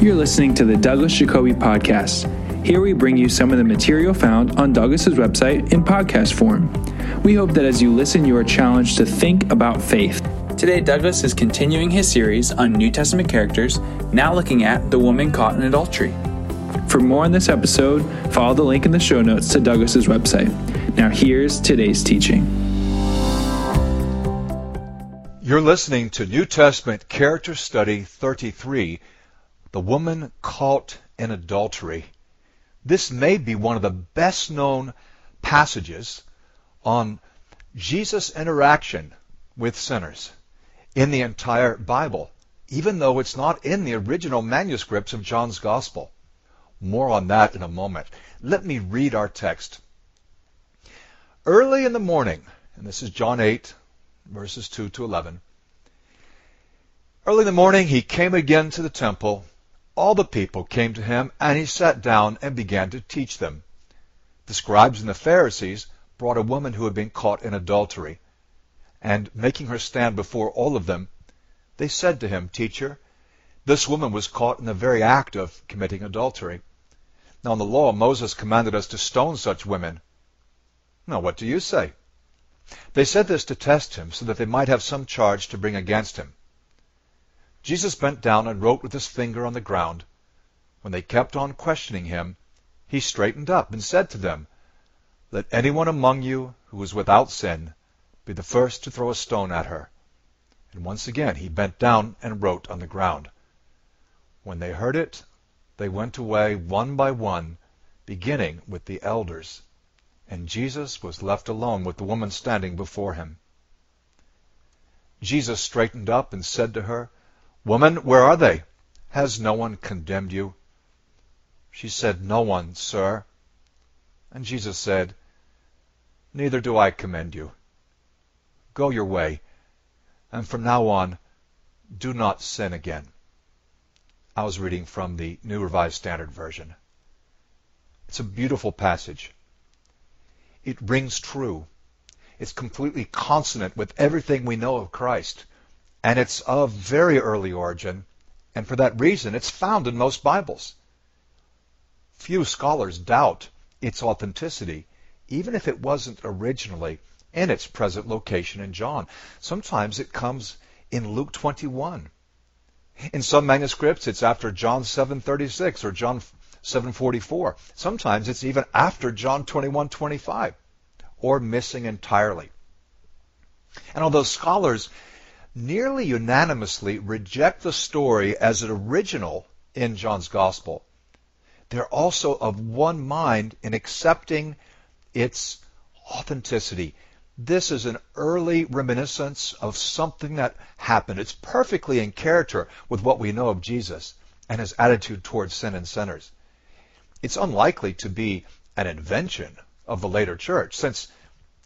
You're listening to the Douglas Jacoby Podcast. Here we bring you some of the material found on Douglas's website in podcast form. We hope that as you listen, you are challenged to think about faith. Today, Douglas is continuing his series on New Testament characters, now looking at the woman caught in adultery. For more on this episode, follow the link in the show notes to Douglas's website. Now, here's today's teaching. You're listening to New Testament Character Study 33 The Woman Caught in Adultery. This may be one of the best known passages on Jesus' interaction with sinners in the entire Bible, even though it's not in the original manuscripts of John's Gospel. More on that in a moment. Let me read our text. Early in the morning, and this is John 8, verses 2 to 11. Early in the morning, he came again to the temple. All the people came to him, and he sat down and began to teach them. The scribes and the Pharisees brought a woman who had been caught in adultery. And making her stand before all of them, they said to him, Teacher, this woman was caught in the very act of committing adultery. Now in the law, Moses commanded us to stone such women. Now what do you say? They said this to test him, so that they might have some charge to bring against him. Jesus bent down and wrote with his finger on the ground. When they kept on questioning him, he straightened up and said to them, Let anyone among you who is without sin be the first to throw a stone at her. And once again he bent down and wrote on the ground. When they heard it, they went away one by one, beginning with the elders. And Jesus was left alone with the woman standing before him. Jesus straightened up and said to her, Woman, where are they? Has no one condemned you? She said, No one, sir. And Jesus said, Neither do I commend you. Go your way, and from now on, do not sin again. I was reading from the New Revised Standard Version. It's a beautiful passage. It rings true. It's completely consonant with everything we know of Christ. And it's of very early origin, and for that reason, it's found in most Bibles. Few scholars doubt its authenticity, even if it wasn't originally in its present location in John. Sometimes it comes in Luke 21. In some manuscripts, it's after John 7:36 or John 7:44. Sometimes it's even after John 21:25 or missing entirely. And although scholars nearly unanimously reject the story as an original in John's gospel, they're also of one mind in accepting its authenticity, this is an early reminiscence of something that happened. It's perfectly in character with what we know of Jesus and his attitude towards sin and sinners. It's unlikely to be an invention of the later church, since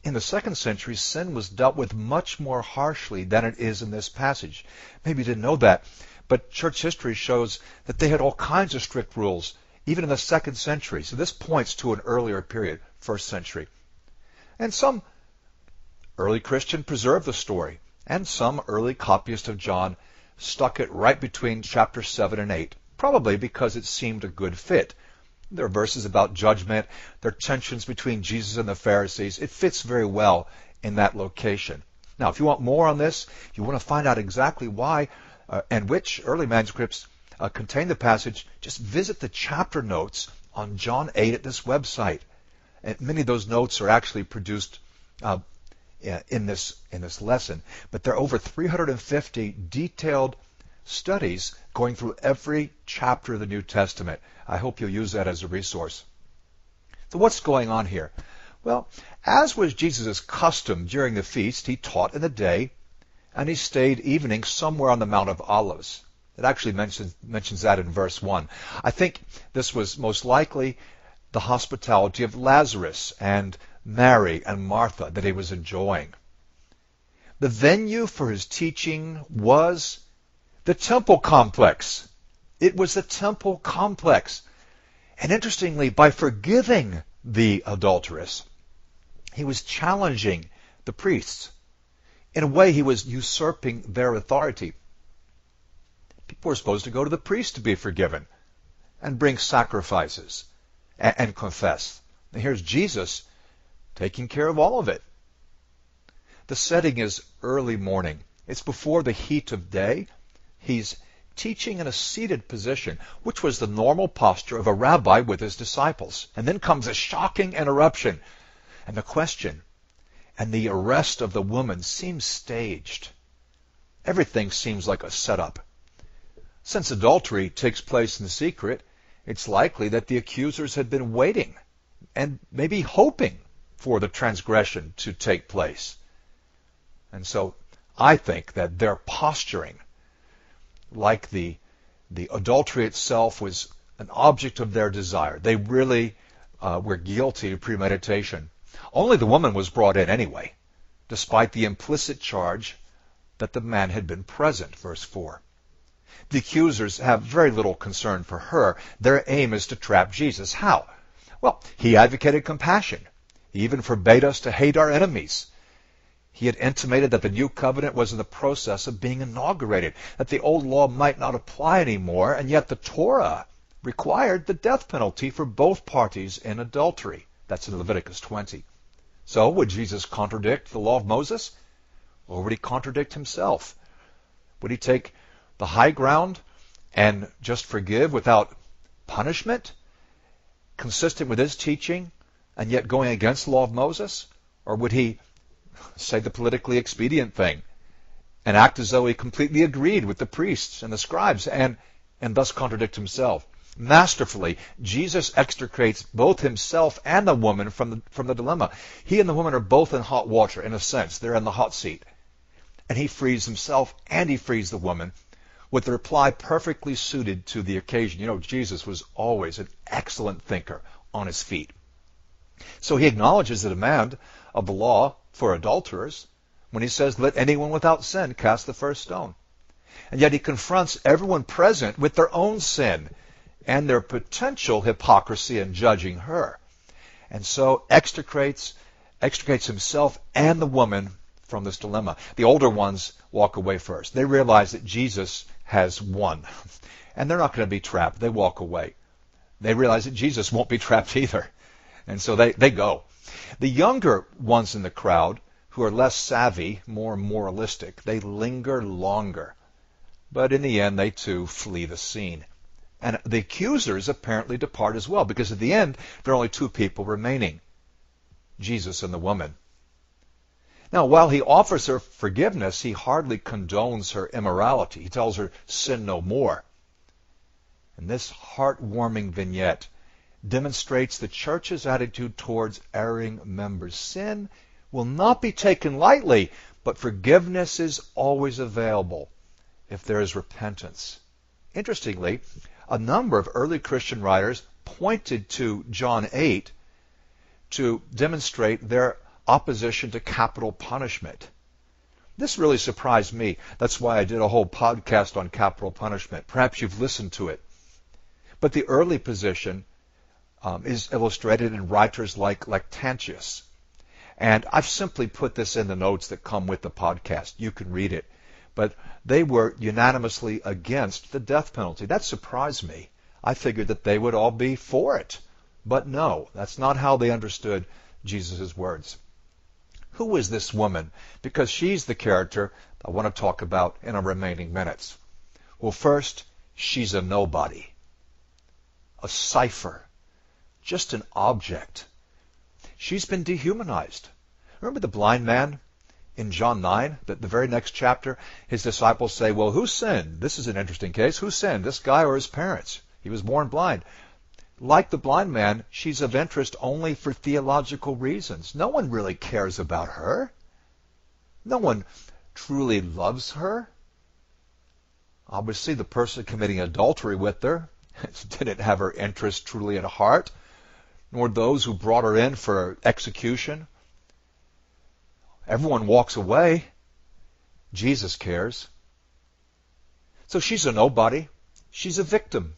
in the second century, sin was dealt with much more harshly than it is in this passage. Maybe you didn't know that, but church history shows that they had all kinds of strict rules, even in the second century. So this points to an earlier period, first century. And some Early Christian preserved the story, and some early copyists of John stuck it right between chapter 7 and 8, probably because it seemed a good fit. There are verses about judgment, there are tensions between Jesus and the Pharisees. It fits very well in that location. Now, if you want more on this, if you want to find out exactly why uh, and which early manuscripts uh, contain the passage, just visit the chapter notes on John 8 at this website. And many of those notes are actually produced uh, in this in this lesson. But there are over 350 detailed studies going through every chapter of the New Testament. I hope you'll use that as a resource. So what's going on here? Well, as was Jesus' custom during the feast, he taught in the day, and he stayed evening somewhere on the Mount of Olives. It actually mentions, mentions that in verse 1. I think this was most likely the hospitality of Lazarus and Mary and Martha that he was enjoying. The venue for his teaching was the temple complex. It was the temple complex. And interestingly, by forgiving the adulteress, he was challenging the priests. In a way, he was usurping their authority. People were supposed to go to the priest to be forgiven and bring sacrifices and, and confess. And here's Jesus taking care of all of it. The setting is early morning. It's before the heat of day. He's teaching in a seated position, which was the normal posture of a rabbi with his disciples. And then comes a shocking interruption. And the question and the arrest of the woman seems staged. Everything seems like a setup. Since adultery takes place in secret, it's likely that the accusers had been waiting and maybe hoping for the transgression to take place. And so I think that their posturing, like the, the adultery itself was an object of their desire. They really uh, were guilty of premeditation. Only the woman was brought in anyway, despite the implicit charge that the man had been present, verse 4. The accusers have very little concern for her. Their aim is to trap Jesus. How? Well, he advocated compassion. He even forbade us to hate our enemies. He had intimated that the new covenant was in the process of being inaugurated, that the old law might not apply anymore, and yet the Torah required the death penalty for both parties in adultery. That's in Leviticus 20. So would Jesus contradict the law of Moses? Or would he contradict himself? Would he take the high ground and just forgive without punishment, consistent with his teaching, and yet going against the law of Moses? Or would he say the politically expedient thing and act as though he completely agreed with the priests and the scribes and, and thus contradict himself? Masterfully, Jesus extricates both himself and the woman from the, from the dilemma. He and the woman are both in hot water, in a sense. They're in the hot seat. And he frees himself and he frees the woman with the reply perfectly suited to the occasion. You know, Jesus was always an excellent thinker on his feet. So he acknowledges the demand of the law for adulterers when he says, let anyone without sin cast the first stone. And yet he confronts everyone present with their own sin and their potential hypocrisy in judging her. And so extricates, extricates himself and the woman from this dilemma. The older ones walk away first. They realize that Jesus has won. And they're not going to be trapped. They walk away. They realize that Jesus won't be trapped either. And so they, they go. The younger ones in the crowd, who are less savvy, more moralistic, they linger longer. But in the end, they too flee the scene. And the accusers apparently depart as well, because at the end, there are only two people remaining Jesus and the woman. Now, while he offers her forgiveness, he hardly condones her immorality. He tells her, sin no more. And this heartwarming vignette demonstrates the church's attitude towards erring members. Sin will not be taken lightly, but forgiveness is always available if there is repentance. Interestingly, a number of early Christian writers pointed to John 8 to demonstrate their opposition to capital punishment. This really surprised me. That's why I did a whole podcast on capital punishment. Perhaps you've listened to it. But the early position um, is illustrated in writers like Lactantius. And I've simply put this in the notes that come with the podcast. You can read it. But they were unanimously against the death penalty. That surprised me. I figured that they would all be for it. But no, that's not how they understood Jesus' words. Who is this woman? Because she's the character I want to talk about in our remaining minutes. Well, first, she's a nobody, a cipher, just an object. She's been dehumanized. Remember the blind man in John 9, the, the very next chapter? His disciples say, Well, who sinned? This is an interesting case. Who sinned, this guy or his parents? He was born blind. Like the blind man, she's of interest only for theological reasons. No one really cares about her. No one truly loves her. Obviously, the person committing adultery with her didn't have her interest truly at heart, nor those who brought her in for execution. Everyone walks away. Jesus cares. So she's a nobody. She's a victim.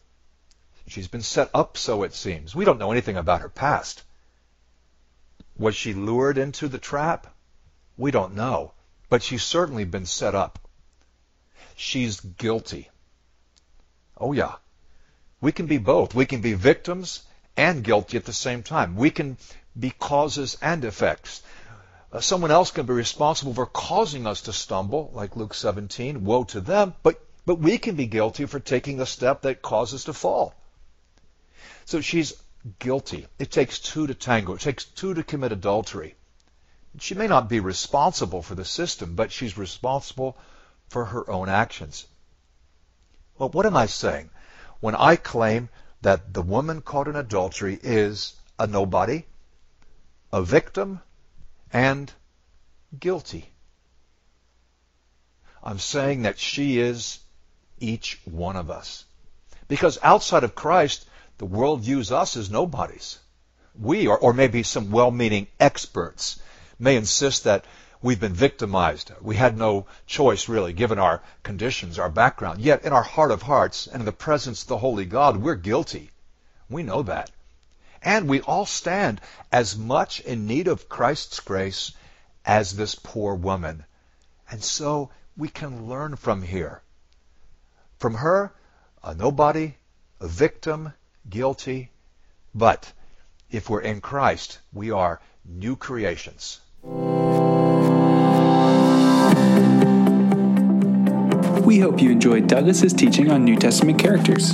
She's been set up so it seems. We don't know anything about her past. Was she lured into the trap? We don't know. But she's certainly been set up. She's guilty. Oh, yeah. We can be both. We can be victims and guilty at the same time. We can be causes and effects. Uh, someone else can be responsible for causing us to stumble, like Luke 17. Woe to them. But, but we can be guilty for taking a step that causes to fall. So she's guilty. It takes two to tango. It takes two to commit adultery. She may not be responsible for the system, but she's responsible for her own actions. Well, what am I saying when I claim that the woman caught in adultery is a nobody, a victim, and guilty? I'm saying that she is each one of us. Because outside of Christ, the world views us as nobodies. We, or, or maybe some well-meaning experts, may insist that we've been victimized. We had no choice, really, given our conditions, our background. Yet, in our heart of hearts and in the presence of the Holy God, we're guilty. We know that. And we all stand as much in need of Christ's grace as this poor woman. And so we can learn from here. From her, a nobody, a victim, guilty. But if we're in Christ, we are new creations. We hope you enjoyed Douglas's teaching on New Testament characters.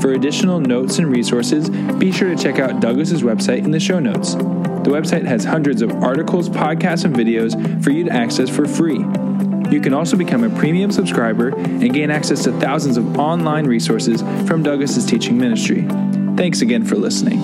For additional notes and resources, be sure to check out Douglas's website in the show notes. The website has hundreds of articles, podcasts, and videos for you to access for free. You can also become a premium subscriber and gain access to thousands of online resources from Douglas's teaching ministry. Thanks again for listening.